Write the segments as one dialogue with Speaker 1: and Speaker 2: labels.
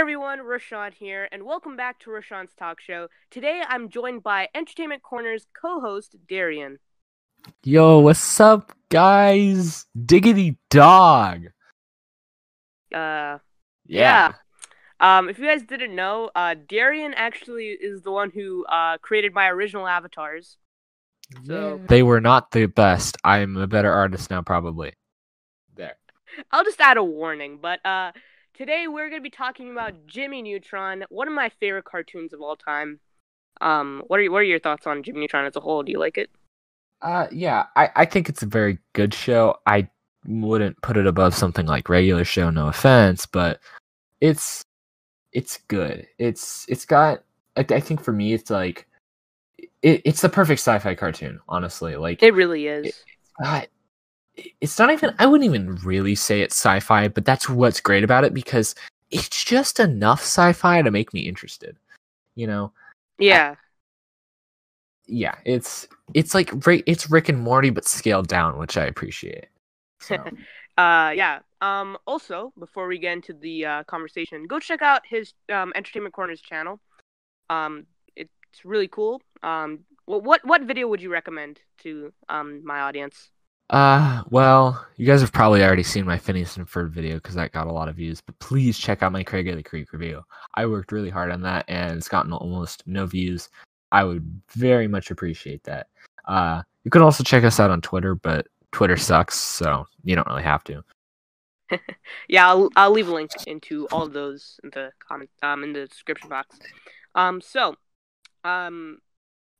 Speaker 1: everyone, Rushaan here, and welcome back to Rushaan's Talk Show. Today I'm joined by Entertainment Korner's co host, Darian.
Speaker 2: Yo, what's up, guys? Diggity dog.
Speaker 1: Uh, yeah. Um, if you guys didn't know, uh, Darian actually is the one who uh, created my original avatars. So
Speaker 2: They were not the best. I'm a better artist now, probably. There.
Speaker 1: I'll just add a warning, but uh, today we're going to be talking about Jimmy Neutron, one of my favorite cartoons of all time. Um, what are what are your thoughts on Jimmy Neutron as a whole? Do you like it?
Speaker 2: Uh, yeah, I, I think it's a very good show. I wouldn't put it above something like regular show, no offense, but it's it's good. It's it's got. I, I think for me, it's like it, it's the perfect sci-fi cartoon. Honestly, like
Speaker 1: It really is.
Speaker 2: uh, it's not even i wouldn't even really say it's sci-fi but that's what's great about it because it's just enough sci-fi to make me interested you know
Speaker 1: yeah.
Speaker 2: yeah it's it's like it's rick and morty but scaled down which i appreciate so,
Speaker 1: Uh, yeah. Um, also, before we get into the uh, conversation, go check out his um, Entertainment Korner's channel. Um, it's really cool. Um, what what what video would you recommend to um my audience?
Speaker 2: Uh well you guys have probably already seen my phineas and ferb video because that got a lot of views but please check out my craig of the creek review i worked really hard on that and it's gotten almost no views i would very much appreciate that uh you can also check us out on twitter but twitter sucks so you don't really have to
Speaker 1: Yeah, I'll I'll leave a link into all of those in the comment um in the description box. Um, so, um,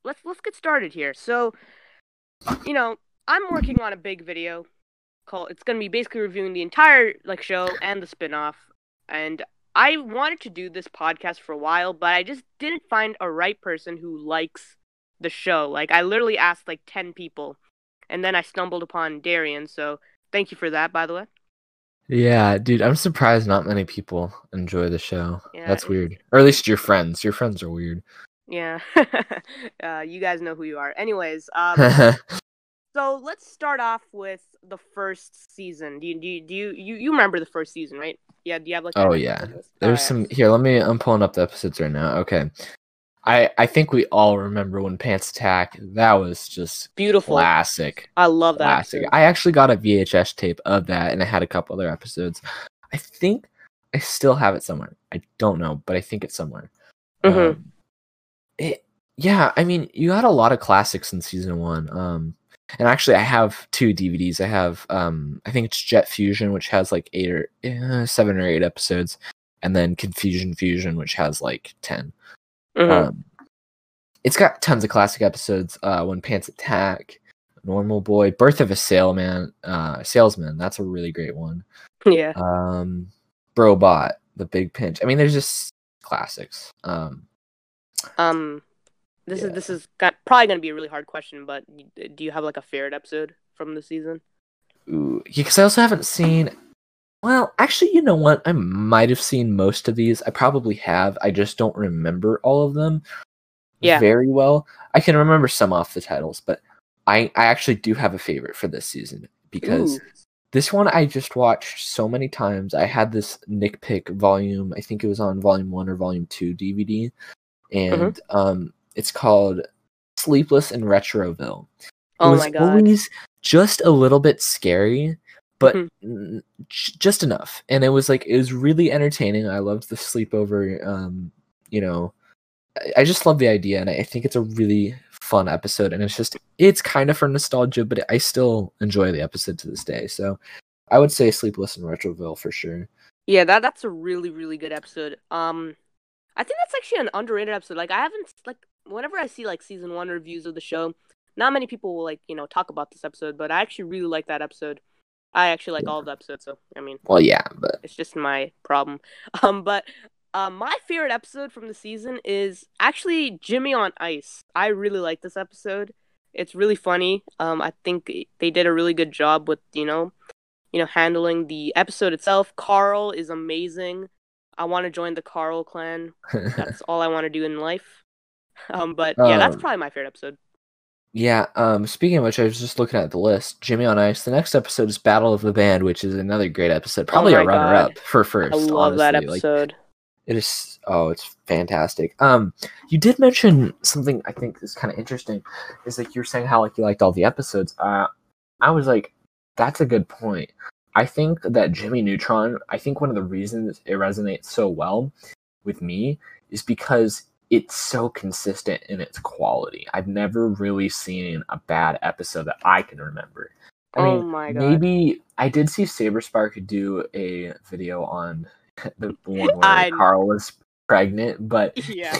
Speaker 1: let's let's get started here. So, you know, I'm working on a big video called. It's gonna be basically reviewing the entire like show and the spin-off. And I wanted to do this podcast for a while, but I just didn't find a right person who likes the show. Like I literally asked like ten people, and then I stumbled upon Darian. So thank you for that, by the way.
Speaker 2: Yeah, dude, I'm surprised not many people enjoy the show.
Speaker 1: Yeah,
Speaker 2: That's weird. Or at least your friends. Your friends are weird.
Speaker 1: Yeah. uh, you guys know who you are. Anyways, um, so let's start off with the first season. Do you do you, do you, you, you remember the first season, right? Yeah. Do you have like?
Speaker 2: Oh, yeah. There's
Speaker 1: Alright.
Speaker 2: some here, let me I'm pulling up the episodes right now. Okay. I I think we all remember when Pants Attack. That was just
Speaker 1: beautiful.
Speaker 2: classic.
Speaker 1: I love that.
Speaker 2: Classic.
Speaker 1: episode.
Speaker 2: I actually got a VHS tape of that and I had a couple other episodes. I think I still have it somewhere. I don't know, but I think it's somewhere.
Speaker 1: Mhm.
Speaker 2: Um, it yeah, I mean, you had a lot of classics in season one. Um, and actually, I have two DVDs. I have um, I think it's Jet Fusion, which has like eight or uh, seven or eight episodes, and then Confusion Fusion, which has like 10
Speaker 1: Mhm.
Speaker 2: Um, it's got tons of classic episodes. Uh, when Pants Attack, Normal Boy, Birth of a Salesman, uh, Salesman. That's a really great one.
Speaker 1: yeah.
Speaker 2: Um, Brobot, The Big Pinch. I mean, there's just classics. Um,
Speaker 1: Um, this
Speaker 2: yeah.
Speaker 1: is this is got, probably gonna be a really hard question, but do you have like a favorite episode from the season?
Speaker 2: Ooh, because I also haven't seen. Well, actually, you know what? I might have seen most of these. I probably have. I just don't remember all of them.
Speaker 1: Yeah.
Speaker 2: Very well. I can remember some off the titles, but I I actually do have a favorite for this season because
Speaker 1: Ooh.
Speaker 2: this one I just watched so many times. I had this Nick Pick volume. I think it was on volume one or volume two DVD,
Speaker 1: Mm-hmm.
Speaker 2: and um, it's called Sleepless in Retroville
Speaker 1: Oh
Speaker 2: it was
Speaker 1: my god.
Speaker 2: always just a little bit scary but
Speaker 1: Mhm.
Speaker 2: n- j- just enough and it was like it was really entertaining i loved the sleepover um you know I- i just love the idea and i think it's a really fun episode and it's just it's kind of for nostalgia but i still enjoy the episode to this day so i would say sleepless in retroville for sure
Speaker 1: Yeah, that that's a really really good episode. Um, I think that's actually an underrated episode. Like I haven't like whenever I see like season one reviews of the show, not many people will like you know talk about this episode, but I actually really like that episode. I actually like all of the episodes, so I mean
Speaker 2: well yeah but
Speaker 1: it's just my problem. Um, but um, my favorite episode from the season is actually Jimmy on Ice. I really like this episode. It's really funny. Um, I think they did a really good job with you know, you know, handling the episode itself. Carl is amazing. I want to join the Carl clan. That's all I want to do in life. Um, but yeah, that's
Speaker 2: Um,
Speaker 1: probably my favorite episode.
Speaker 2: Yeah, um speaking of which, I was just looking at the list. Jimmy on Ice. The next episode is Battle of the Band, which is another great episode. Probably
Speaker 1: Oh
Speaker 2: a runner-up for first.
Speaker 1: I love that
Speaker 2: honestly. Like,
Speaker 1: episode.
Speaker 2: It is oh, it's fantastic. Um, you did mention something I think is kind of interesting. Is like you're saying how like you liked all the episodes. Uh, I was like, that's a good point. I think that Jimmy Neutron. I think one of the reasons it resonates so well with me is because it's so consistent in its quality. I've never really seen a bad episode that I can remember. I
Speaker 1: oh
Speaker 2: mean,
Speaker 1: my god.
Speaker 2: maybe I did see Saberspark do a video on the one where
Speaker 1: I-
Speaker 2: Carl was pregnant, but
Speaker 1: Yeah.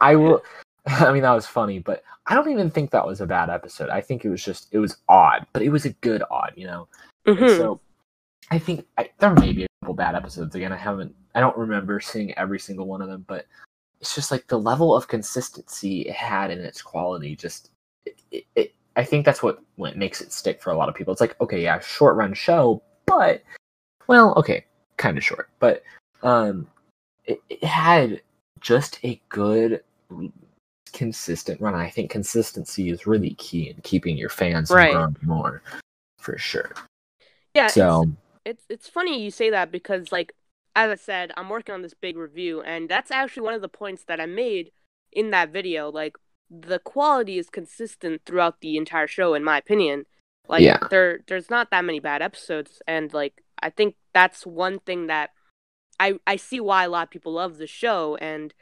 Speaker 2: I will. I mean, that was funny, but I don't even think that was a bad episode. I think it was just it was odd, but it was a good odd, you know.
Speaker 1: Mhm.
Speaker 2: So I think I, there may be a couple bad episodes. Again, I haven't, I don't remember seeing every single one of them, but it's just like the level of consistency it had in its quality. Just, it, it, it, I think that's what, what makes it stick for a lot of people. It's like, okay, yeah, short run show, but well, okay, kind of short, but um, it, it had just a good consistent run. I think consistency is really key in keeping your fans
Speaker 1: Right.
Speaker 2: more, for sure.
Speaker 1: Yeah. it's-
Speaker 2: So
Speaker 1: it's it's funny you say that because like as I said, I'm working on this big review and that's actually one of the points that I made in that video. Like the quality is consistent throughout the entire show in my opinion. Like
Speaker 2: Yeah.
Speaker 1: there there's not that many bad episodes and like I think that's one thing that I I see why a lot of people love the show and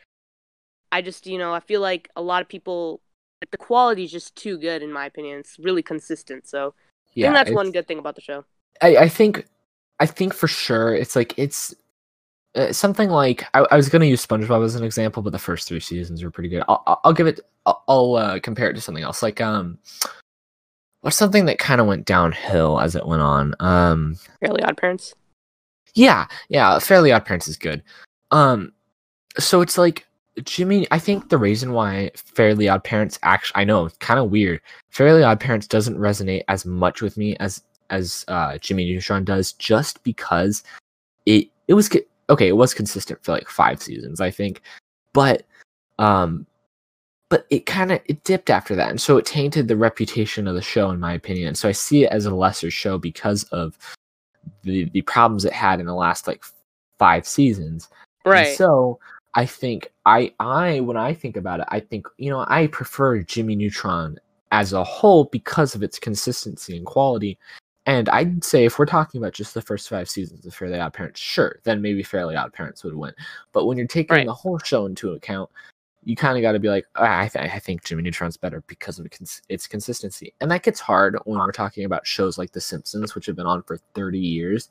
Speaker 1: I just, you know, I feel like a lot of people like the quality is just too good in my opinion. It's really consistent. So I
Speaker 2: yeah,
Speaker 1: think that's one good thing about the show.
Speaker 2: I, I think I think for sure it's like it's uh, something like I, I was gonna use SpongeBob as an example, but the first three seasons were pretty good. I'll, I'll- give it. I'll, I'll uh, compare it to something else, like um, what's something that kind of went downhill as it went on. Um,
Speaker 1: Fairly Odd Parents.
Speaker 2: yeah, yeah, Fairly Odd Parents is good. Um, so it's like Jimmy. I think the reason why Fairly Odd Parents actually, I know, kind of weird. Fairly Odd Parents doesn't resonate as much with me as as uh, Jimmy Neutron does, just because it it was okay. It was consistent for like five seasons, I think, but um, but it kind of it dipped after that, and so it tainted the reputation of the show, in my opinion. So I see it as a lesser show because of the the problems it had in the last like five seasons. And
Speaker 1: Right.
Speaker 2: so I think I I when I think about it, I think you know I prefer Jimmy Neutron as a whole because of its consistency and quality. And I'd say if we're talking about just the first five seasons of Fairly Odd Parents, sure, then maybe Fairly Odd Parents would win. But when you're taking
Speaker 1: Right.
Speaker 2: the whole show into account, you kind of got to be like, "Ah, I, th- I think Jimmy Neutron's better because of cons- its consistency. And that gets hard when we're talking about shows like The Simpsons, which have been on for 30 years.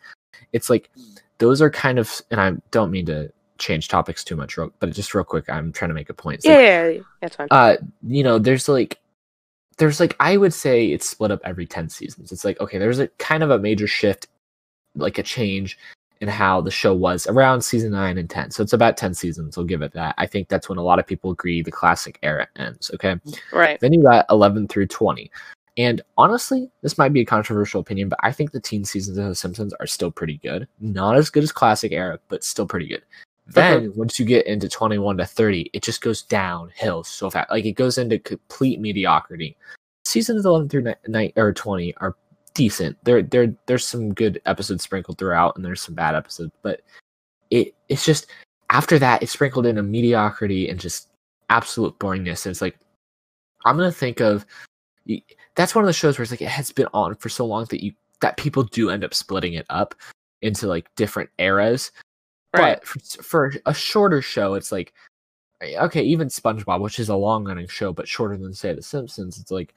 Speaker 2: It's like those are kind of, and I don't mean to change topics too much, but just real quick, I'm trying to make a point. It's
Speaker 1: yeah, yeah, yeah, that's fine.
Speaker 2: uh you know there's like there's like i would say it's split up every 10 seasons. It's like okay there's a kind of a major shift like a change in how the show was around season 9 and 10 so it's about 10 seasons we'll give it that. I think that's when a lot of people agree the classic era ends okay?
Speaker 1: Right.
Speaker 2: then you got 11 through 20 and honestly this might be a controversial opinion but i think the teen seasons of the simpsons are still pretty good. Not as good as classic era but still pretty good then once you get into 21 to 30 it just goes downhill so fast. Like it goes into complete mediocrity. Seasons 11 through ni- ni- or 20 are decent. There there there's some good episodes sprinkled throughout and there's some bad episodes but it it's just after that it's sprinkled in a mediocrity and just absolute boringness. And it's like i'm gonna think of that's one of the shows where it's like it has been on for so long that you that people do end up splitting it up into like different eras
Speaker 1: Right.
Speaker 2: but for, for a shorter show it's like eh, okay even spongebob which is a long running show but shorter than say the simpsons it's like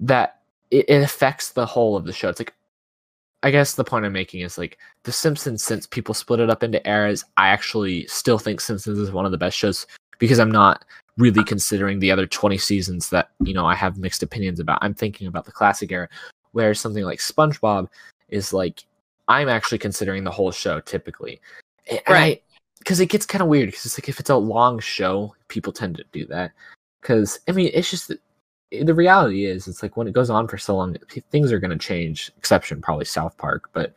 Speaker 2: that it, it affects the whole of the show. It's like i guess the point i'm making is like the simpsons since people split it up into eras i actually still think simpsons is one of the best shows because i'm not really considering the other 20 seasons that you know i have mixed opinions about. I'm thinking about the classic era where something like spongebob is like i'm actually considering the whole show typically
Speaker 1: Right.
Speaker 2: because it gets kind of weird because it's like if it's a long show people tend to do that because i mean it's just that- the reality is it's like when it goes on for so long things are going to change exception probably south park but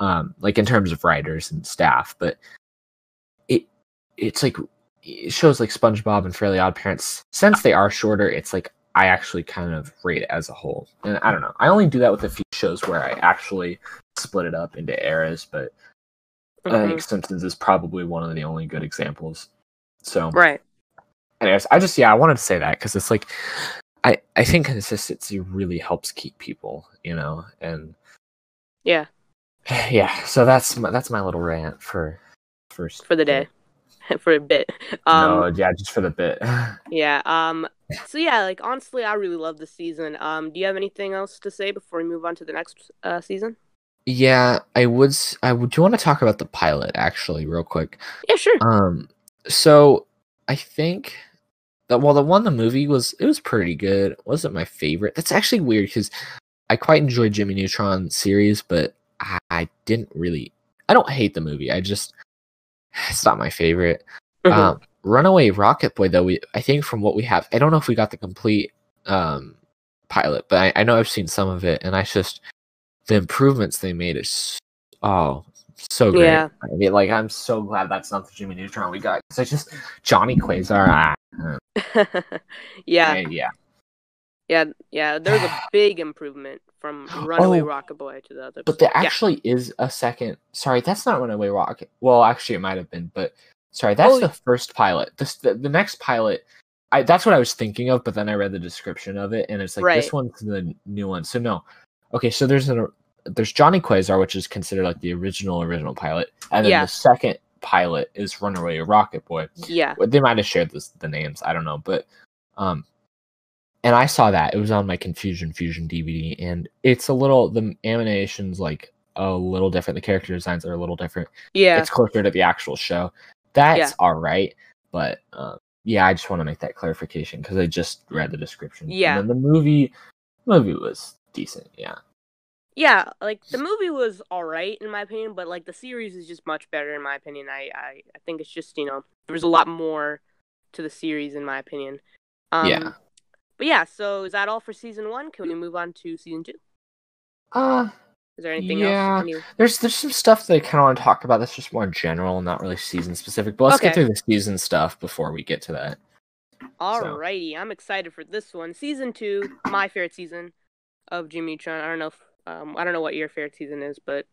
Speaker 2: um like in terms of writers and staff but it it's like it shows like spongebob and fairly odd parents since they are shorter it's like i actually kind of rate it as a whole and i don't know i only do that with a few shows where i actually split it up into eras but I think Simpsons is probably one of the only good examples. So
Speaker 1: Right.
Speaker 2: anyways, I just yeah, I wanted to say that because it's like I I think consistency really helps keep people, you know, and
Speaker 1: Yeah.
Speaker 2: yeah. So that's my, that's my little rant for first
Speaker 1: For the day. for a bit. Um
Speaker 2: no, yeah, just for the bit.
Speaker 1: yeah. Um so yeah, like honestly I really love the season. Um do you have anything else to say before we move on to the next uh season?
Speaker 2: Yeah, I would. I would. Do you want to talk about the pilot actually, real quick?
Speaker 1: Yeah, sure.
Speaker 2: Um, so I think that well, the one the movie was it was pretty good. It wasn't my favorite. That's actually weird because I quite enjoyed Jimmy Neutron series, but I, I didn't really. I don't hate the movie. I just it's not my favorite.
Speaker 1: Mhm.
Speaker 2: Um, Runaway Rocket Boy, though, we I think from what we have, I don't know if we got the complete um pilot, but I, I know I've seen some of it, and I just the improvements they made is oh so great.
Speaker 1: Yeah.
Speaker 2: I mean, like I'm so glad that's not the Jimmy Neutron we got. So it's just Johnny Quasar. Ah,
Speaker 1: yeah.
Speaker 2: and yeah,
Speaker 1: Yeah, yeah, there's a big improvement from Runaway
Speaker 2: Oh.
Speaker 1: Rocket Boy to the other.
Speaker 2: but there
Speaker 1: yeah.
Speaker 2: actually is a second. Sorry, that's not Runaway Rocket. Well, actually, it might have been, but sorry, that's
Speaker 1: Oh.
Speaker 2: the first pilot. This the, the next pilot. I, that's what I was thinking of, but then I read the description of it, and it's like this one's the new one. So no, okay. So there's an there's Johnny Quasar, which is considered like the original original pilot, and then
Speaker 1: Yeah.
Speaker 2: the second pilot is Runaway Rocket Boy.
Speaker 1: yeah,
Speaker 2: they might have shared this, the names. I don't know, but um, and I saw that it was on my Confusion Fusion DVD, and it's a little the animations like a little different. The character designs are a little different.
Speaker 1: yeah,
Speaker 2: It's closer to the actual show. That's
Speaker 1: Yeah.
Speaker 2: all right, but um, yeah, I just want to make that clarification because I just read the description. And
Speaker 1: Yeah.
Speaker 2: then the movie movie was decent. Yeah,
Speaker 1: yeah. Like the movie was all right in my opinion, but like the series is just much better in my opinion. I, I, I think it's just you know there's a lot more to the series in my opinion. Um,
Speaker 2: Yeah.
Speaker 1: But yeah, so is that all for season one? Can we move on to season two?
Speaker 2: uh,
Speaker 1: Is there anything
Speaker 2: Yeah.
Speaker 1: else? Any-
Speaker 2: there's there's some stuff that I kind of want to talk about that's just more general, not really season specific. But let's get through the season stuff before we get to that.
Speaker 1: Alrighty, I'm excited for this one. Season two, my favorite season of Jimmy Neutron. I don't know if um I don't know what your favorite season is, but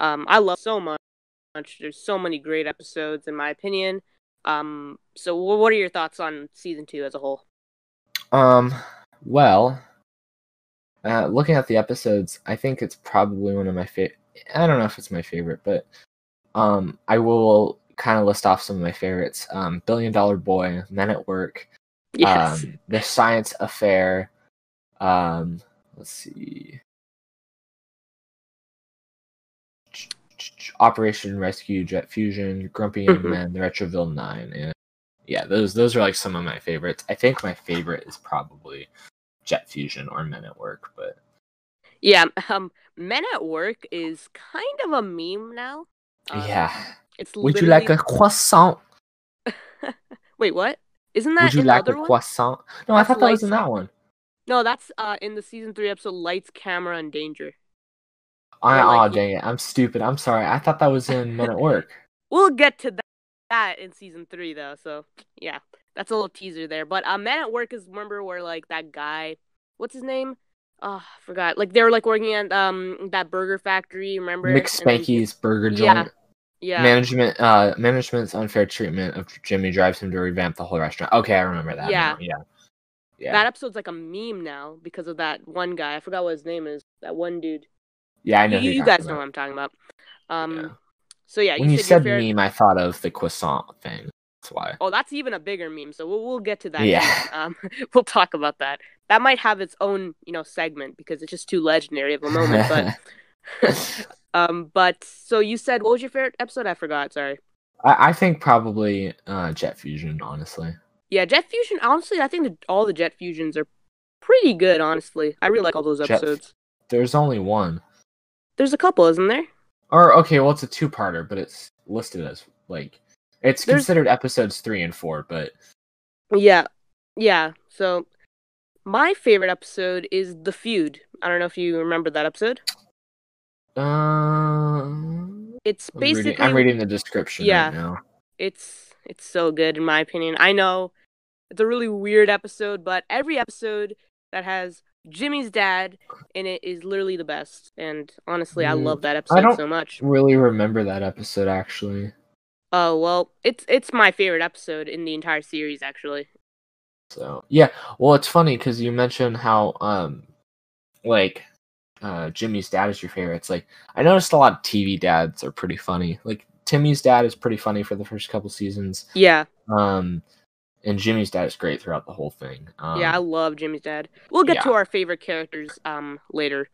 Speaker 1: um I love so much. There's so many great episodes in my opinion. Um so what are your thoughts on season two as a whole?
Speaker 2: Um, well, uh, looking at the episodes, I think it's probably one of my favorite. I don't know if it's my favorite, but um, I will kind of list off some of my favorites. Um, Billion Dollar Boy, Men at Work,
Speaker 1: Yes.
Speaker 2: um, The Science Affair. Um, let's see. Operation Rescue Jet Fusion, Grumpy
Speaker 1: Mhm.
Speaker 2: Men, The Retroville Nine, and yeah, those those are like some of my favorites. I think my favorite is probably Jet Fusion or Men at Work, but
Speaker 1: yeah, um Men at Work is kind of a meme now. Um,
Speaker 2: yeah.
Speaker 1: It's
Speaker 2: Would you like a croissant?
Speaker 1: Wait, what? Isn't that
Speaker 2: Would you like a
Speaker 1: one?
Speaker 2: croissant? No, I thought that was in that one.
Speaker 1: No, that's uh in the season three episode Lights, Camera, and Danger.
Speaker 2: I,
Speaker 1: like
Speaker 2: oh dang it! I'm stupid. I'm sorry. I thought that was in Men at Work.
Speaker 1: We'll get to that, that in season three though. So yeah, that's a little teaser there. But uh, Men at Work is remember where like that guy, what's his name? Oh, I forgot. Like they were like working at um that burger factory. Remember?
Speaker 2: Mick
Speaker 1: And then
Speaker 2: Burger
Speaker 1: Yeah.
Speaker 2: Joint.
Speaker 1: Yeah.
Speaker 2: Management, uh, management's unfair treatment of Jimmy drives him to revamp the whole restaurant. Okay, I remember that.
Speaker 1: Yeah.
Speaker 2: now, yeah, yeah,
Speaker 1: That episode's like a meme now because of that one guy. I forgot what his name is. That one dude.
Speaker 2: yeah. I know.
Speaker 1: you you guys
Speaker 2: talking
Speaker 1: know what I'm talking about. Um.
Speaker 2: Yeah.
Speaker 1: So yeah,
Speaker 2: when you
Speaker 1: your
Speaker 2: said
Speaker 1: favorite-
Speaker 2: meme, I thought of the croissant thing. That's why.
Speaker 1: Oh, that's even a bigger meme. So we'll we'll get to that.
Speaker 2: Yeah.
Speaker 1: Um, we'll talk about that. That might have its own, you know, segment because it's just too legendary of a moment. But um, but so you said what was your favorite episode? I forgot. Sorry.
Speaker 2: I, I think probably uh, Jet Fusion. Honestly,
Speaker 1: Yeah, Jet Fusion. Honestly, I think that all the Jet Fusions are pretty good. Honestly, I really like all those
Speaker 2: Jet-
Speaker 1: episodes.
Speaker 2: there's only one.
Speaker 1: There's a couple, isn't there?
Speaker 2: Or okay, well, it's a two-parter, but it's listed as like it's
Speaker 1: There's-
Speaker 2: considered episodes three and four. But
Speaker 1: Yeah, yeah. So my favorite episode is the feud. I don't know if you remember that episode.
Speaker 2: uh,
Speaker 1: It's
Speaker 2: I'm
Speaker 1: basically
Speaker 2: reading, I'm reading the description
Speaker 1: Yeah.
Speaker 2: right now.
Speaker 1: it's it's so good in my opinion. I know it's a really weird episode, but every episode that has Jimmy's dad in it is literally the best, and honestly, I
Speaker 2: Mm,
Speaker 1: love that episode so much.
Speaker 2: Really remember that episode actually.
Speaker 1: Oh well, it's it's my favorite episode in the entire series, actually.
Speaker 2: So yeah, well, it's funny because you mentioned how um, like, uh, Jimmy's dad is your favorite. It's like I noticed a lot of TV dads are pretty funny. Like Timmy's dad is pretty funny for the first couple seasons.
Speaker 1: Yeah,
Speaker 2: Um, and Jimmy's dad is great throughout the whole thing. Um,
Speaker 1: yeah, I love Jimmy's dad. We'll get
Speaker 2: yeah.
Speaker 1: to our favorite characters um later.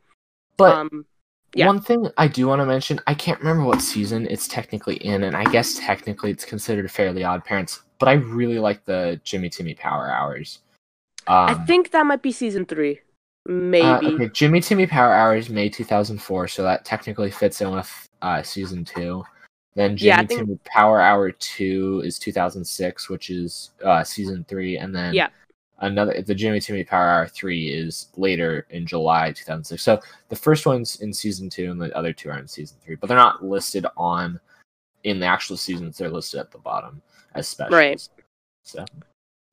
Speaker 2: but
Speaker 1: um, yeah.
Speaker 2: one thing I do want to mention, I can't remember what season it's technically in, and I guess technically it's considered Fairly Odd Parents. But I really like the Jimmy Timmy Power Hours. Um,
Speaker 1: I think that might be season three, maybe.
Speaker 2: Uh, okay, Jimmy Timmy Power Hours May 2004, so that technically fits in with uh, season two. Then Jimmy
Speaker 1: Yeah, think-
Speaker 2: Timmy Power Hour two is 2006, which is uh, season three, and then
Speaker 1: Yeah.
Speaker 2: another the Jimmy Timmy Power Hour three is later in July 2006. So the first one's in season two, and the other two are in season three, but they're not listed on in the actual seasons. They're listed at the bottom as specials.
Speaker 1: Right.
Speaker 2: So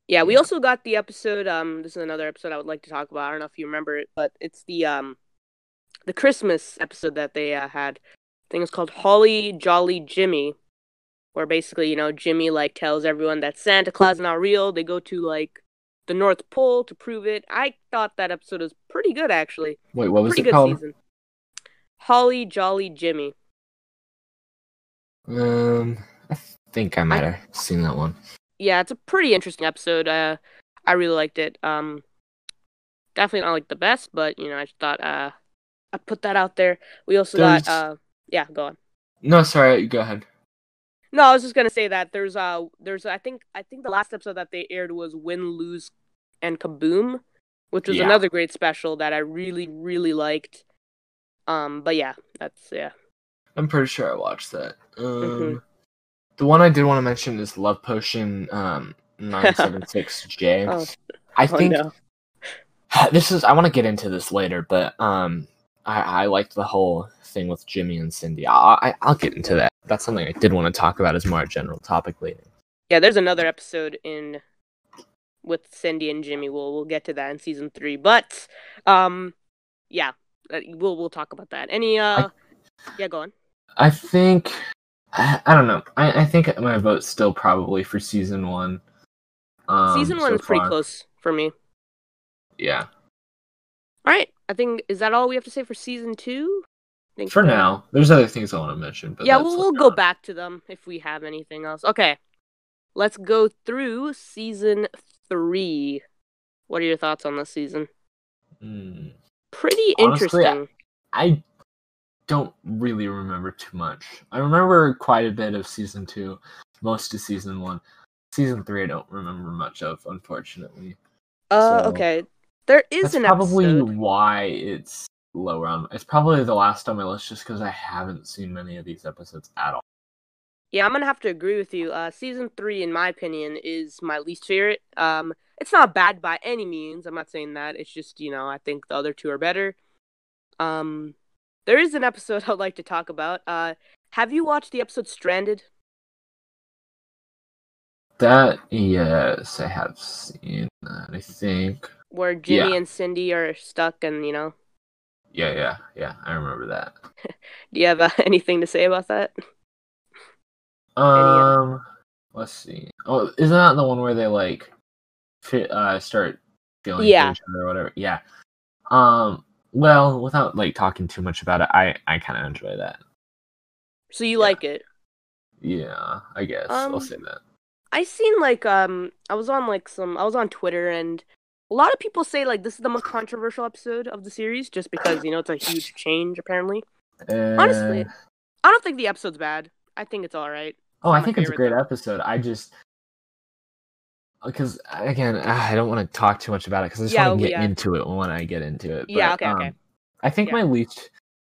Speaker 1: Yeah, we also got the episode. Um, this is another episode I would like to talk about. I don't know if you remember it, but it's the um, the Christmas episode that they uh, had. I think it's called Holly Jolly Jimmy, where basically you know Jimmy like tells everyone that Santa Claus is not real. They go to like the North Pole to prove it. I thought that episode was pretty good actually.
Speaker 2: wait, what was
Speaker 1: Pretty
Speaker 2: it
Speaker 1: good
Speaker 2: called?
Speaker 1: season. Holly Jolly Jimmy.
Speaker 2: Um, I think I might have seen that one.
Speaker 1: yeah, it's a pretty interesting episode. Uh, I really liked it. Um, definitely not like the best, but you know, I just thought uh, I put that out there. We also got uh, yeah, go on.
Speaker 2: No, sorry, go ahead.
Speaker 1: No, I was just gonna say that there's uh, there's I think I think the last episode that they aired was Win, Lose, and Kaboom, which was
Speaker 2: Yeah.
Speaker 1: another great special that I really really liked. Um, but yeah, that's yeah.
Speaker 2: I'm pretty sure I watched that. Um,
Speaker 1: Mhm.
Speaker 2: The one I did want to mention is Love Potion um, 976J.
Speaker 1: Oh,
Speaker 2: I
Speaker 1: oh
Speaker 2: think
Speaker 1: no.
Speaker 2: this is, I want to get into this later, but um, I, I liked the whole thing with Jimmy and Cindy. I, I, I'll get into that. That's something I did want to talk about as more a general topic later.
Speaker 1: Yeah, there's another episode in with Cindy and Jimmy. We'll we'll get to that in season three. But um, yeah, uh, we'll we'll talk about that. Any uh, yeah, go on.
Speaker 2: I think, I, I don't know. I, I think my vote's still probably for season one. Um,
Speaker 1: season one
Speaker 2: so
Speaker 1: is pretty
Speaker 2: far.
Speaker 1: close for me.
Speaker 2: Yeah.
Speaker 1: All right, I think is that all we have to say for season two. I think
Speaker 2: For now, there's other things I want to mention, but
Speaker 1: yeah, we'll we'll go
Speaker 2: on.
Speaker 1: back to them if we have anything else. Okay, let's go through season three. What are your thoughts on this season?
Speaker 2: Mm,
Speaker 1: Pretty
Speaker 2: Honestly,
Speaker 1: interesting.
Speaker 2: I don't really remember too much. I remember quite a bit of season two, most of season one. Season three, I don't remember much of, unfortunately.
Speaker 1: uh,
Speaker 2: so-
Speaker 1: okay. There is
Speaker 2: That's
Speaker 1: an
Speaker 2: probably
Speaker 1: episode.
Speaker 2: why it's lower on. It's probably the last on my list, just because I haven't seen many of these episodes at all.
Speaker 1: Yeah, I'm gonna have to agree with you. Uh, season three, in my opinion, is my least favorite. Um, it's not bad by any means. I'm not saying that. It's just you know I think the other two are better. Um, there is an episode I'd like to talk about. Uh, have you watched the episode Stranded?
Speaker 2: That yes, I have seen that. I think.
Speaker 1: Where Jimmy
Speaker 2: Yeah.
Speaker 1: and Cindy are stuck, and you know,
Speaker 2: Yeah, yeah, yeah. I remember that.
Speaker 1: do you have uh, anything to say about that?
Speaker 2: Um, let's see. Oh, isn't that the one where they like fit, uh start feeling
Speaker 1: Yeah.
Speaker 2: each other or whatever? Yeah. Um. Well, without like talking too much about it, I I kind of enjoy that.
Speaker 1: So you
Speaker 2: Yeah.
Speaker 1: like it?
Speaker 2: Yeah, I guess I'll
Speaker 1: Um,
Speaker 2: say that.
Speaker 1: I seen like um I was on like some I was on Twitter and a lot of people say like this is the most controversial episode of the series just because you know it's a huge change apparently. honestly,
Speaker 2: Uh,
Speaker 1: I don't think the episode's bad. I think it's all right.
Speaker 2: oh, I think it's a great
Speaker 1: though.
Speaker 2: episode. I just because again, ah, I don't want to talk too much about it because I just
Speaker 1: Yeah,
Speaker 2: want to get
Speaker 1: yeah.
Speaker 2: into it when I get into it.
Speaker 1: Yeah,
Speaker 2: but,
Speaker 1: okay, okay.
Speaker 2: um, I think
Speaker 1: Yeah.
Speaker 2: my least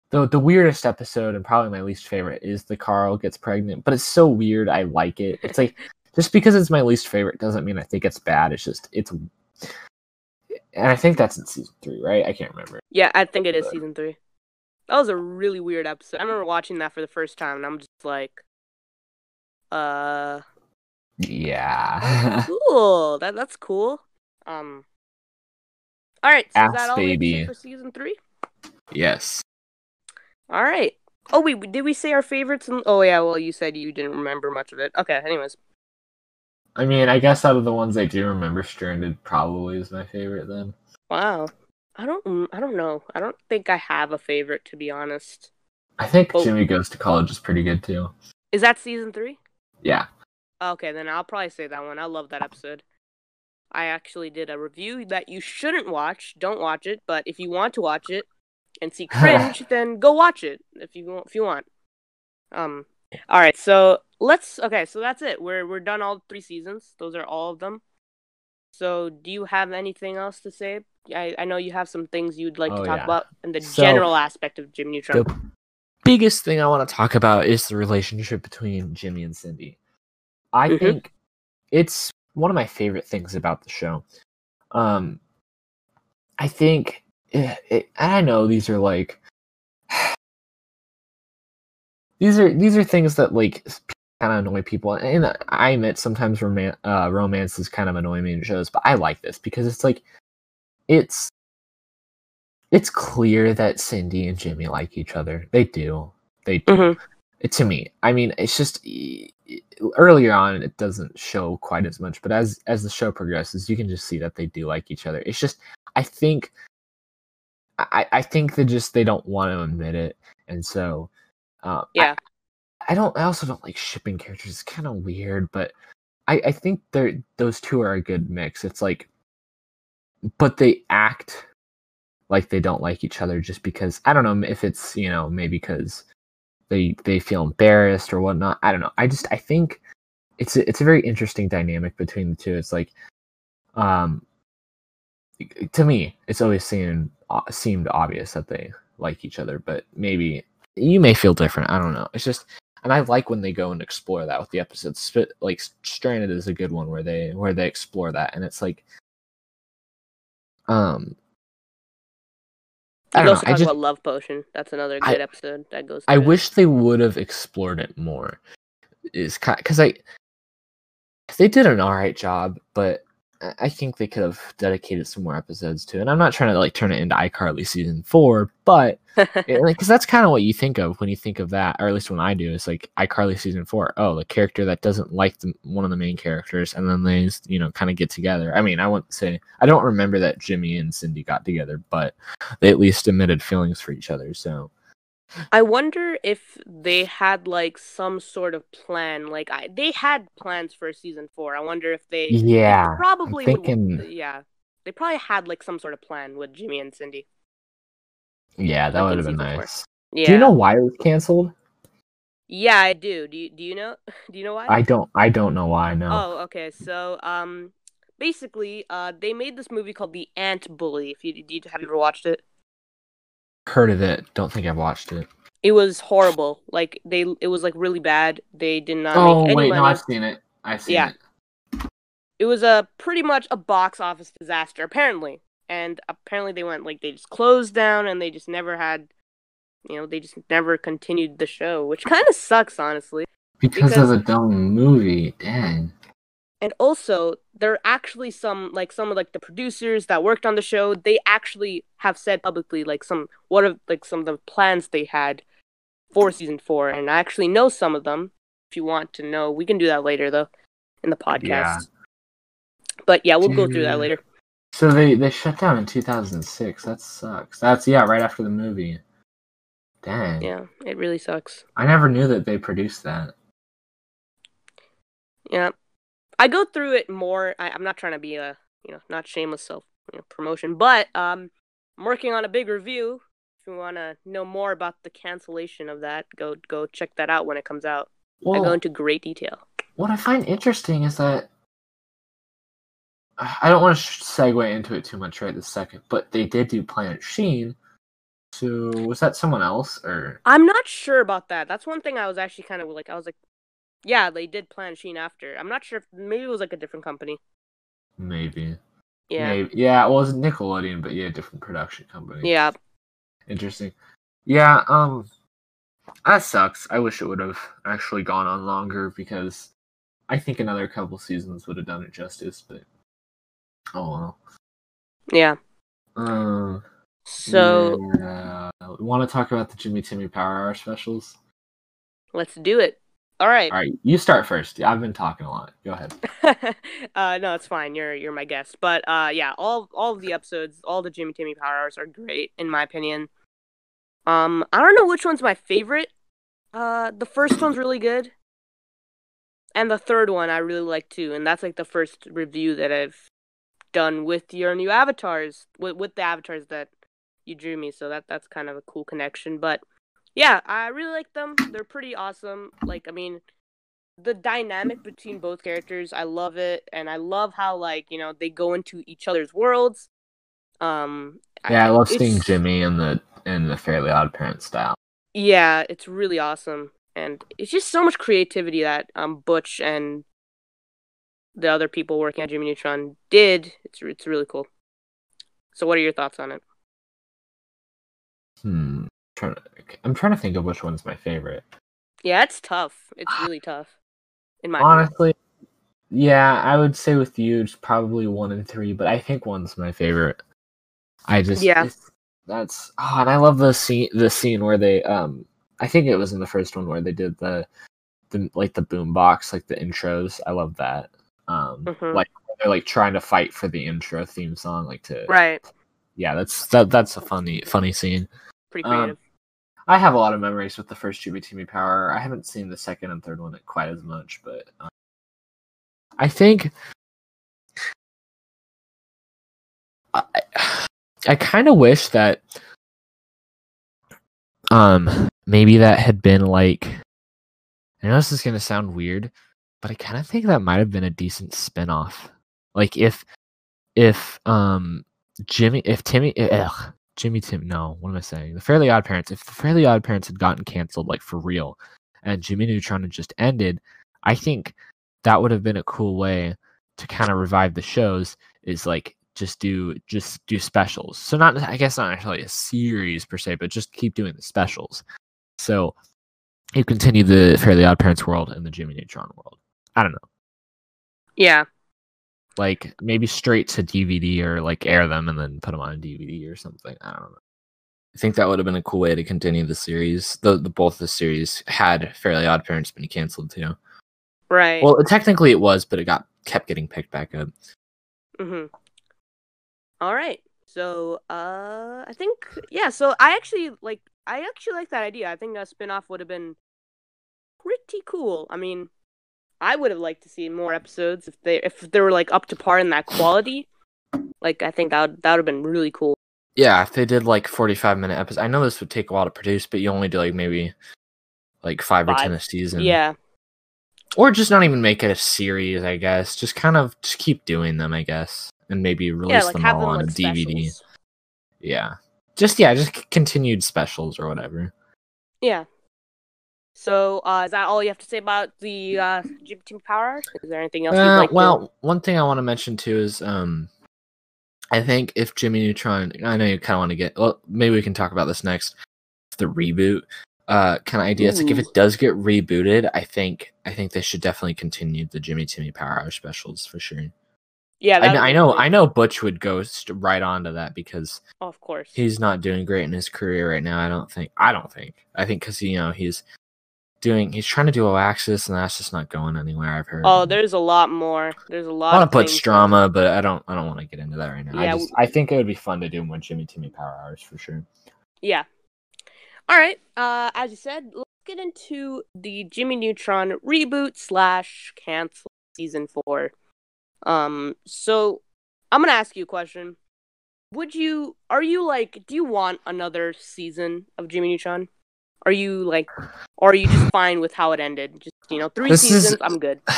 Speaker 2: the the weirdest episode and probably my least favorite is the Carl gets pregnant, but it's so weird. I like it. It's like just because it's my least favorite doesn't mean I think it's bad. It's just it's and I think that's in season three, right? I can't remember.
Speaker 1: Yeah, I think it is
Speaker 2: But-
Speaker 1: season three. That was a really weird episode. I remember watching that for the first time and I'm just like uh
Speaker 2: Yeah.
Speaker 1: cool. That that's cool. Um All right. So is that all we have
Speaker 2: baby.
Speaker 1: for season three?
Speaker 2: Yes.
Speaker 1: All right. Oh wait, did we say our favorites? And oh yeah, well you said you didn't remember much of it. Okay. Anyways,
Speaker 2: I mean, I guess out of the ones I do remember, Stranded probably is my favorite. Then
Speaker 1: wow. I don't. mm, I don't know. I don't think I have a favorite to be honest.
Speaker 2: I think
Speaker 1: Oh.
Speaker 2: Jimmy Goes to College is pretty good too.
Speaker 1: Is that season three?
Speaker 2: Yeah.
Speaker 1: Okay, then I'll probably say that one. I love that episode. I actually did a review that you shouldn't watch. Don't watch it, but if you want to watch it and see cringe, then go watch it if you want. If you want. Um. All right. So let's. Okay. So that's it. We're we're done all three seasons. Those are all of them. So do you have anything else to say? I, I know you have some things you'd like
Speaker 2: Oh,
Speaker 1: to talk
Speaker 2: yeah.
Speaker 1: about in the
Speaker 2: So-
Speaker 1: general aspect of Jim Neutron.
Speaker 2: The biggest thing I want to talk about is the relationship between Jimmy and Cindy. I
Speaker 1: Mhm.
Speaker 2: think it's one of my favorite things about the show. Um, I think, it, it, and I know these are like, these are these are things that like kind of annoy people, and I admit sometimes roman- uh, romances kind of annoy me in shows, but I like this because it's like, it's it's clear that Cindy and Jimmy like each other. They do. They do.
Speaker 1: Mhm.
Speaker 2: To me, I mean, it's just earlier on it doesn't show quite as much, but as as the show progresses, you can just see that they do like each other. It's just I think I I think they just they don't want to admit it, and so uh, I-
Speaker 1: Yeah.
Speaker 2: I don't. I also don't like shipping characters. It's kind of weird, but I I think they're those two are a good mix. It's like, but they act like they don't like each other just because I don't know if it's you know maybe because they they feel embarrassed or whatnot. I don't know. I just I think it's a, it's a very interesting dynamic between the two. It's like, um, to me, it's always seemed seemed obvious that they like each other, but maybe you may feel different. I don't know. It's just, and I like when they go and explore that with the episodes. Like Stranded is a good one where they where they explore that, and it's like, um, I don't
Speaker 1: also
Speaker 2: know. I
Speaker 1: talk
Speaker 2: just
Speaker 1: about Love Potion. That's another
Speaker 2: I-
Speaker 1: good episode that goes.
Speaker 2: I
Speaker 1: it.
Speaker 2: wish they would have explored it more. Is because I they did an all right job, but I- think they could have dedicated some more episodes to it. And I'm not trying to like turn it into iCarly season four, but because that's kind of what you think of when you think of that, or at least when I do. It's like iCarly season four. Oh, the character that doesn't like the, one of the main characters, and then they you know kind of get together. I mean, I wouldn't say I don't remember that Jimmy and Cindy got together, but they at least admitted feelings for each other. So
Speaker 1: I wonder if they had like some sort of plan. Like I, they had plans for season four. I wonder if they
Speaker 2: yeah,
Speaker 1: probably
Speaker 2: I'm
Speaker 1: would-
Speaker 2: thinking-
Speaker 1: yeah, they probably had like some sort of plan with Jimmy and Cindy.
Speaker 2: Yeah, that would have been
Speaker 1: season four.
Speaker 2: nice.
Speaker 1: Yeah.
Speaker 2: Do you know why it was canceled?
Speaker 1: Yeah, I do. Do you do you know? Do you know why?
Speaker 2: I don't. I don't know why. No.
Speaker 1: Oh, okay. So, um, basically, uh, they made this movie called The Ant Bully. If you, you have you ever watched it?
Speaker 2: Heard of it? Don't think I've watched it.
Speaker 1: It was horrible. Like they, it was like really bad. They did not
Speaker 2: oh
Speaker 1: make any
Speaker 2: wait,
Speaker 1: money.
Speaker 2: no, I've seen it. I've seen
Speaker 1: Yeah.
Speaker 2: it.
Speaker 1: it was a pretty much a box office disaster apparently and apparently they went like they just closed down and they just never had you know they just never continued the show which kind of sucks honestly
Speaker 2: Because,
Speaker 1: Because-
Speaker 2: of a dumb movie. Dang.
Speaker 1: And also there are actually some like some of like the producers that worked on the show they actually have said publicly like some what are like some of the plans they had for season four and i actually know some of them if you want to know we can do that later though in the podcast
Speaker 2: Yeah.
Speaker 1: but yeah we'll go through that later
Speaker 2: So they they shut down in 2006. That sucks. That's yeah, right after the movie. Dang.
Speaker 1: yeah it really sucks
Speaker 2: I never knew that they produced that.
Speaker 1: Yeah, I go through it more. I, I'm not trying to be a you know not shameless self you know, promotion, but um, I'm working on a big review. If you want to know more about the cancellation of that, go go check that out when it comes out. I go into great detail.
Speaker 2: what I find interesting is that I don't want to segue into it too much right this second, but they did do Planet Sheen. So was that someone else or?
Speaker 1: I'm not sure about that. That's one thing I was actually kind of like. I was like, yeah, they did Planet Sheen after. I'm not sure if maybe it was like a different company.
Speaker 2: Maybe.
Speaker 1: Yeah,
Speaker 2: Maybe. Yeah, well, it was Nickelodeon, but yeah, different production company.
Speaker 1: yeah,
Speaker 2: Interesting. Yeah, um that sucks. I wish it would have actually gone on longer because I think another couple seasons would have done it justice, but oh well.
Speaker 1: yeah.
Speaker 2: Um,
Speaker 1: So
Speaker 2: yeah, want to talk about the Jimmy Timmy Power Hour specials?
Speaker 1: let's do it. All right.
Speaker 2: All right, you start first. Yeah, I've been talking a lot. Go ahead.
Speaker 1: uh, no, it's fine. You're you're my guest. But uh, yeah, all all of the episodes, all the Jimmy Timmy Power Hours are great in my opinion. Um, I don't know which one's my favorite. Uh, the first one's really good, and the third one I really like too. And that's like the first review that I've done with your new avatars, with with the avatars that you drew me. So that that's kind of a cool connection. But yeah, I really like them. They're pretty awesome. Like, I mean, the dynamic between both characters, I love it, and I love how like you know they go into each other's worlds. Um,
Speaker 2: Yeah, I love seeing Jimmy in the in the Fairly Odd Parent style.
Speaker 1: Yeah, it's really awesome, and it's just so much creativity that um Butch and the other people working at Jimmy Neutron did. It's it's really cool. So, what are your thoughts on it?
Speaker 2: Hmm. Trying to, I'm trying to think of which one's my favorite.
Speaker 1: Yeah, it's tough. It's really tough. In my opinion.
Speaker 2: Honestly, yeah, I would say with you it's probably one and three, but I think one's my favorite. I just
Speaker 1: Yeah.
Speaker 2: that's oh, and I love the scene the scene where they um I think it was in the first one where they did the the like the boombox like the intros. I love that. Um
Speaker 1: Mhm.
Speaker 2: like they're like trying to fight for the intro theme song like to
Speaker 1: right.
Speaker 2: yeah that's that that's a funny funny scene.
Speaker 1: Pretty
Speaker 2: Um,
Speaker 1: creative.
Speaker 2: I have a lot of memories with the first Timmy Power. I haven't seen the second and third one quite as much, but um, I think I, I kind of wish that um maybe that had been like I know this is gonna sound weird, but I kind of think that might have been a decent spin-off. Like if if um Jimmy if Timmy ugh, Jimmy Tim no, what am I saying? The Fairly Odd Parents. If the Fairly Odd Parents had gotten canceled like for real and Jimmy Neutron had just ended, I think that would have been a cool way to kind of revive the shows is like just do just do specials. So not I guess not actually a series per se, but just keep doing the specials. So you continue the Fairly Odd Parents world and the Jimmy Neutron world. I don't know.
Speaker 1: Yeah.
Speaker 2: Like maybe straight to DVD or like air them and then put them on DVD or something. I don't know. I think that would have been a cool way to continue the series. The, the both the series had Fairly Odd Parents been canceled too.
Speaker 1: Right.
Speaker 2: Well, technically it was, but it got kept getting picked back up.
Speaker 1: Mm-hmm. All right. So, uh, I think yeah. So I actually like. I actually like that idea. I think a spin-off would have been pretty cool. I mean, I would have liked to see more episodes if they if they were like up to par in that quality. Like, I think that would, that would have been really cool.
Speaker 2: Yeah, if they did like forty-five minute episodes, I know this would take a while to produce, but you only do like maybe like five, or ten
Speaker 1: Five.
Speaker 2: a season.
Speaker 1: Yeah.
Speaker 2: or just not even make it a series. I guess just kind of just keep doing them. I guess and maybe release
Speaker 1: Yeah. Like
Speaker 2: them all
Speaker 1: them
Speaker 2: on a DVD.
Speaker 1: specials.
Speaker 2: Yeah, just yeah, just c- continued specials or whatever.
Speaker 1: Yeah. So, uh, is that all you have to say about the uh, Jimmy Team Power? Is there anything else you'd
Speaker 2: Uh,
Speaker 1: like to?
Speaker 2: well, one thing I want to mention too is um, I think if Jimmy Neutron, I know you kind of want to get. Well, maybe we can talk about this next. The reboot, uh, kind of idea. It's like if it does get rebooted, I think I think they should definitely continue the Jimmy Timmy Power Hour specials for sure.
Speaker 1: Yeah.
Speaker 2: I,
Speaker 1: that
Speaker 2: kn-
Speaker 1: would
Speaker 2: I know, I know. Butch would go st- right onto that because
Speaker 1: Oh, of course.
Speaker 2: he's not doing great in his career right now. I don't think. I don't think. I think because you know he's doing. He's trying to do Oaxis, and that's just not going anywhere. I've heard.
Speaker 1: Oh, there's a lot more. There's a lot.
Speaker 2: I
Speaker 1: want
Speaker 2: to put drama, but I don't. I don't want to get into that right now.
Speaker 1: Yeah,
Speaker 2: I just. I think it would be fun to do more Jimmy Timmy Power Hours for sure.
Speaker 1: Yeah. All right. Uh, as you said, let's get into the Jimmy Neutron reboot slash cancel season four. Um. So, I'm gonna ask you a question. Would you? Are you like? Do you want another season of Jimmy Neutron? Are you like? Or are you just fine with how it ended? Just you know, three
Speaker 2: This is-
Speaker 1: seasons. I'm good.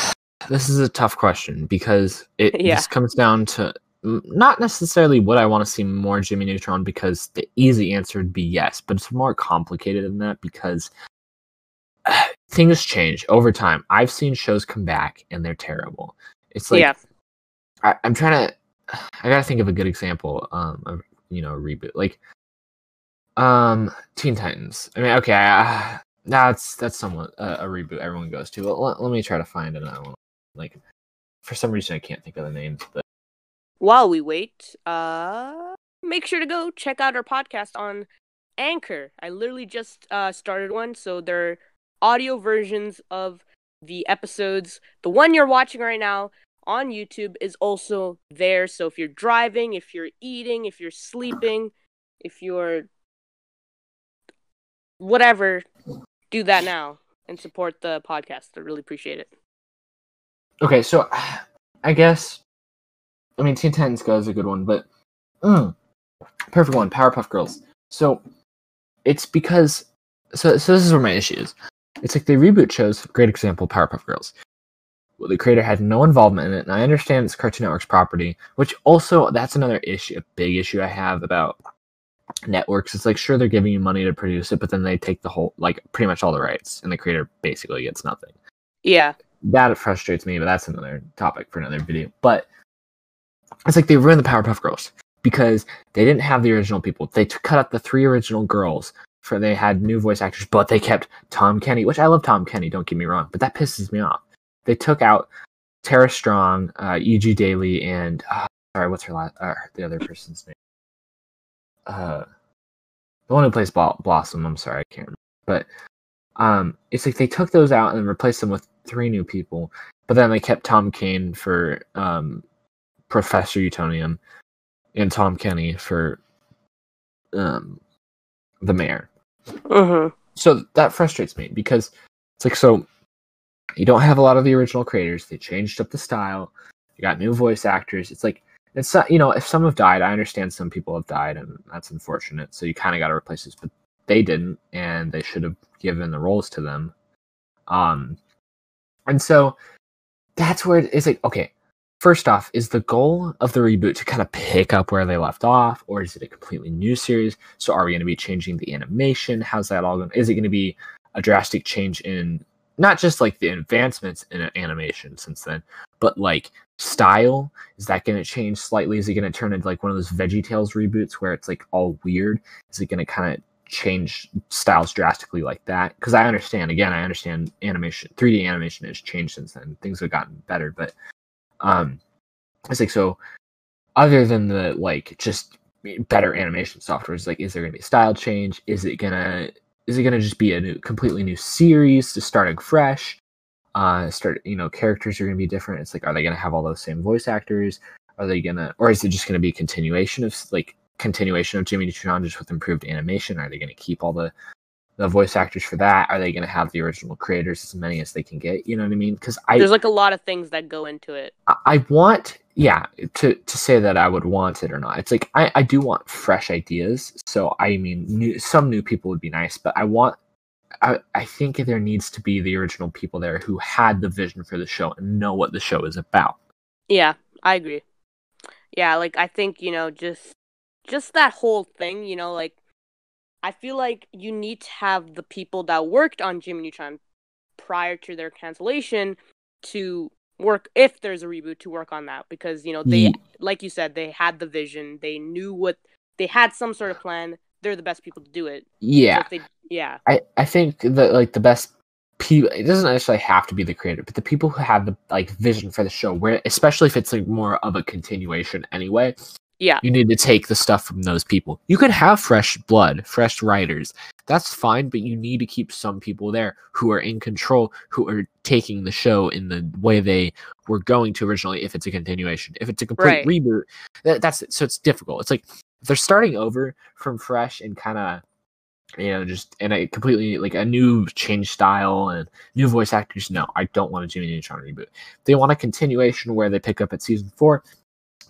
Speaker 2: This is a tough question because it
Speaker 1: Yeah.
Speaker 2: this comes down to not necessarily what I want to see more Jimmy Neutron because the easy answer would be yes, but it's more complicated than that because uh, things change over time. I've seen shows come back and they're terrible. It's like
Speaker 1: yeah.
Speaker 2: I, I'm trying to. I gotta think of a good example. Um, of you know, a reboot like, um, Teen Titans. I mean, okay, I, that's that's somewhat uh, a reboot everyone goes to. But let, let me try to find another one. Like, for some reason, I can't think of the names. But
Speaker 1: While we wait, uh, make sure to go check out our podcast on Anchor. I literally just uh, started one, so they're audio versions of the episodes. The one you're watching right now on YouTube is also there. So if you're driving, if you're eating, if you're sleeping, if you're whatever, do that now and support the podcast. I really appreciate it.
Speaker 2: Okay, so I guess I mean Teen Titans Go is a good one, but mm, perfect one, Powerpuff Girls. So it's because so so this is where my issue is. It's like they reboot shows. Great example, Powerpuff Girls. Well, the creator had no involvement in it, and I understand it's Cartoon Network's property, which also that's another issue, a big issue I have about networks. It's like sure they're giving you money to produce it, but then they take the whole like pretty much all the rights, and the creator basically gets nothing.
Speaker 1: Yeah,
Speaker 2: that frustrates me, but that's another topic for another video. But it's like they ruined the Powerpuff Girls because they didn't have the original people. They t- cut out the three original girls for they had new voice actors, but they kept Tom Kenny, which I love Tom Kenny. Don't get me wrong, but that pisses me off. They took out Tara Strong, uh, E.G. Daily, and uh, sorry, what's her last? Uh, the other person's name. Uh, the one who plays Blossom. I'm sorry, I can't remember. But um, it's like they took those out and replaced them with three new people. But then they kept Tom Kane for um, Professor Utonium and Tom Kenny for um, the mayor.
Speaker 1: Uh-huh.
Speaker 2: So that frustrates me because it's like so you don't have a lot of the original creators. They changed up the style. You got new voice actors. It's like it's not, you know if some have died, I understand some people have died and that's unfortunate. So you kind of got to replace this, but they didn't, and they should have given the roles to them. Um, and so that's where it's like okay, first off, is the goal of the reboot to kind of pick up where they left off, or is it a completely new series? So are we going to be changing the animation? How's that all going? Is it going to be a drastic change in not just like the advancements in animation since then, but like style? Is that going to change slightly? Is it going to turn into like one of those Veggie Tales reboots where it's like all weird? Is it going to kind of change styles drastically like that? Because I understand, again, I understand animation, 3D animation has changed since then. Things have gotten better, but um, it's like so. Other than the like just better animation software, is like, is there gonna be a style change? Is it gonna is it gonna just be a new, completely new series, just starting fresh? Uh, start you know characters are gonna be different. It's like, are they gonna have all those same voice actors? Are they gonna, or is it just gonna be continuation of like continuation of Jimmy Neutron just with improved animation? Are they gonna keep all the the voice actors for that? Are they going to have the original creators as many as they can get? You know what I mean? Because I
Speaker 1: there's like a lot of things that go into it.
Speaker 2: I, I, want, yeah, to to say that I would want it or not. It's like I I do want fresh ideas. So I mean, new, some new people would be nice, but I want. I, I think there needs to be the original people there who had the vision for the show and know what the show is about.
Speaker 1: Yeah, I agree. Yeah, like I think, you know, just just that whole thing, you know, like I feel like you need to have the people that worked on Jimmy Neutron prior to their cancellation to work if there's a reboot to work on that because you know they yeah. like you said they had the vision they knew what they had some sort of plan they're the best people to do it.
Speaker 2: Yeah.
Speaker 1: So they, yeah.
Speaker 2: I i think that like the best people it doesn't necessarily have to be the creator but the people who have the like vision for the show where especially if it's like more of a continuation anyway
Speaker 1: yeah.
Speaker 2: You need to take the stuff from those people. You could have fresh blood, fresh writers. That's fine, but you need to keep some people there who are in control, who are taking the show in the way they were going to originally if it's a continuation. If it's a complete right. reboot, that, that's it. So it's difficult. It's like if they're starting over from fresh and kind of you know, just and a completely like a new change style and new voice actors. No, I don't want a Jimmy Neutron reboot. They want a continuation where they pick up at season four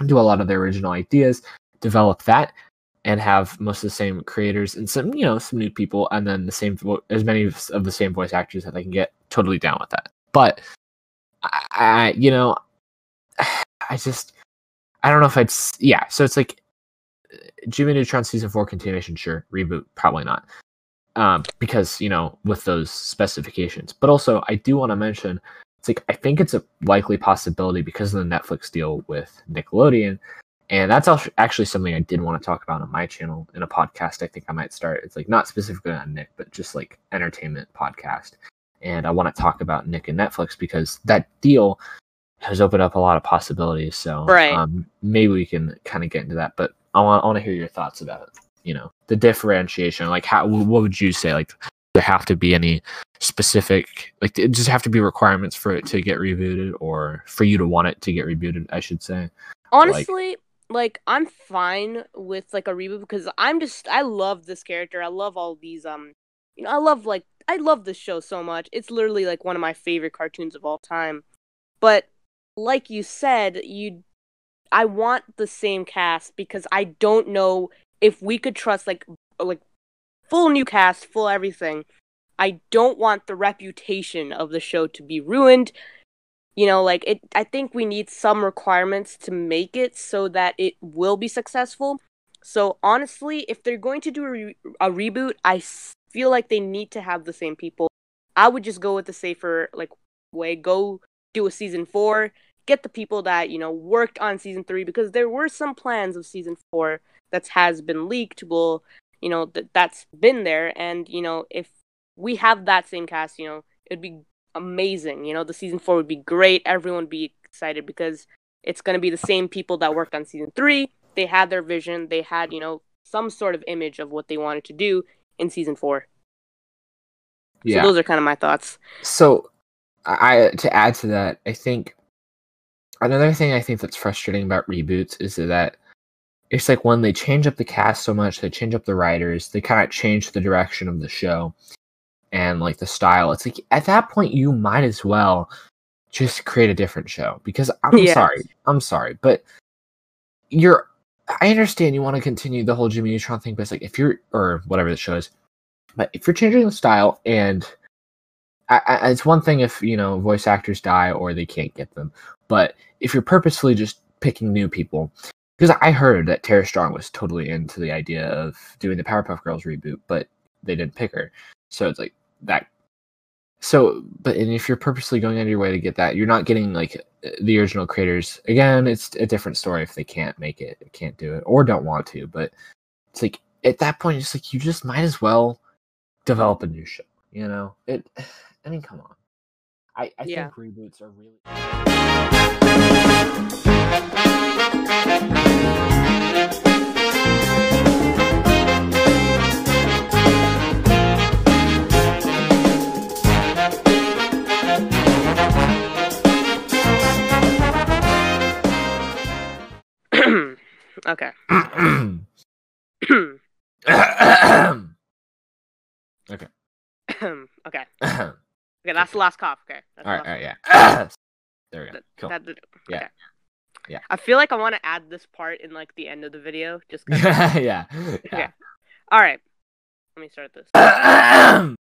Speaker 2: do a lot of their original ideas, develop that, and have most of the same creators and some, you know, some new people, and then the same as many of the same voice actors that they can get. Totally down with that. But I, I you know, I just, I don't know if I'd, yeah. So it's like Jimmy Neutron season four continuation, sure. Reboot, probably not. Um, because you know, with those specifications. But also, I do want to mention it's like I think it's a likely possibility because of the Netflix deal with Nickelodeon. And that's actually something I did want to talk about on my channel in a podcast. I think I might start. It's like not specifically on Nick, but just like entertainment podcast. And I want to talk about Nick and Netflix because that deal has opened up a lot of possibilities. So
Speaker 1: right.
Speaker 2: um, maybe we can kind of get into that. But I want I want to hear your thoughts about you know the differentiation. Like, how what would you say? Like, there have to be any specific like it just have to be requirements for it to get rebooted or for you to want it to get rebooted i should say.
Speaker 1: Honestly like, like i'm fine with like a reboot because i'm just i love this character. I love all these um you know i love like i love this show so much. It's literally like one of my favorite cartoons of all time. But like you said you i want the same cast because i don't know if we could trust like like full new cast full everything I don't want the reputation of the show to be ruined. You know, like it I think we need some requirements to make it so that it will be successful. So honestly, if they're going to do a, re- a reboot, I feel like they need to have the same people. I would just go with the safer like way. Go do a season 4, get the people that, you know, worked on season 3 because there were some plans of season 4 that has been leaked. Well, you know, that that's been there and, you know, if we have that same cast, you know, it'd be amazing. You know, the season four would be great. Everyone would be excited because it's going to be the same people that worked on season three. They had their vision. They had, you know, some sort of image of what they wanted to do in season four. Yeah. So those are kind of my thoughts.
Speaker 2: So, I to add to that, I think another thing I think that's frustrating about reboots is that it's like when they change up the cast so much, they change up the writers, they kind of change the direction of the show and like the style. It's like at that point you might as well just create a different show because I'm yes. sorry, I'm sorry, but you're. I understand you want to continue the whole Jimmy Neutron thing, but it's like if you're or whatever the show is, but if you're changing the style and I, I, it's one thing if you know voice actors die or they can't get them, but if you're purposefully just picking new people, because I heard that Tara Strong was totally into the idea of doing the Powerpuff Girls reboot, but they didn't pick her, so it's like that so but and if you're purposely going out of your way to get that you're not getting like the original creators. Again it's a different story if they can't make it can't do it or don't want to but it's like at that point it's like you just might as well develop a new show you know? It i mean come on. I i yeah. think reboots are really
Speaker 1: Okay.
Speaker 2: okay.
Speaker 1: okay. okay, that's the last cough. Okay.
Speaker 2: That's all right, all right, yeah. there we go. Cool. That, that,
Speaker 1: yeah. Yeah. I feel like I want to add this part in like the end of the video, just
Speaker 2: yeah.
Speaker 1: yeah. Okay. All right. Let me start this.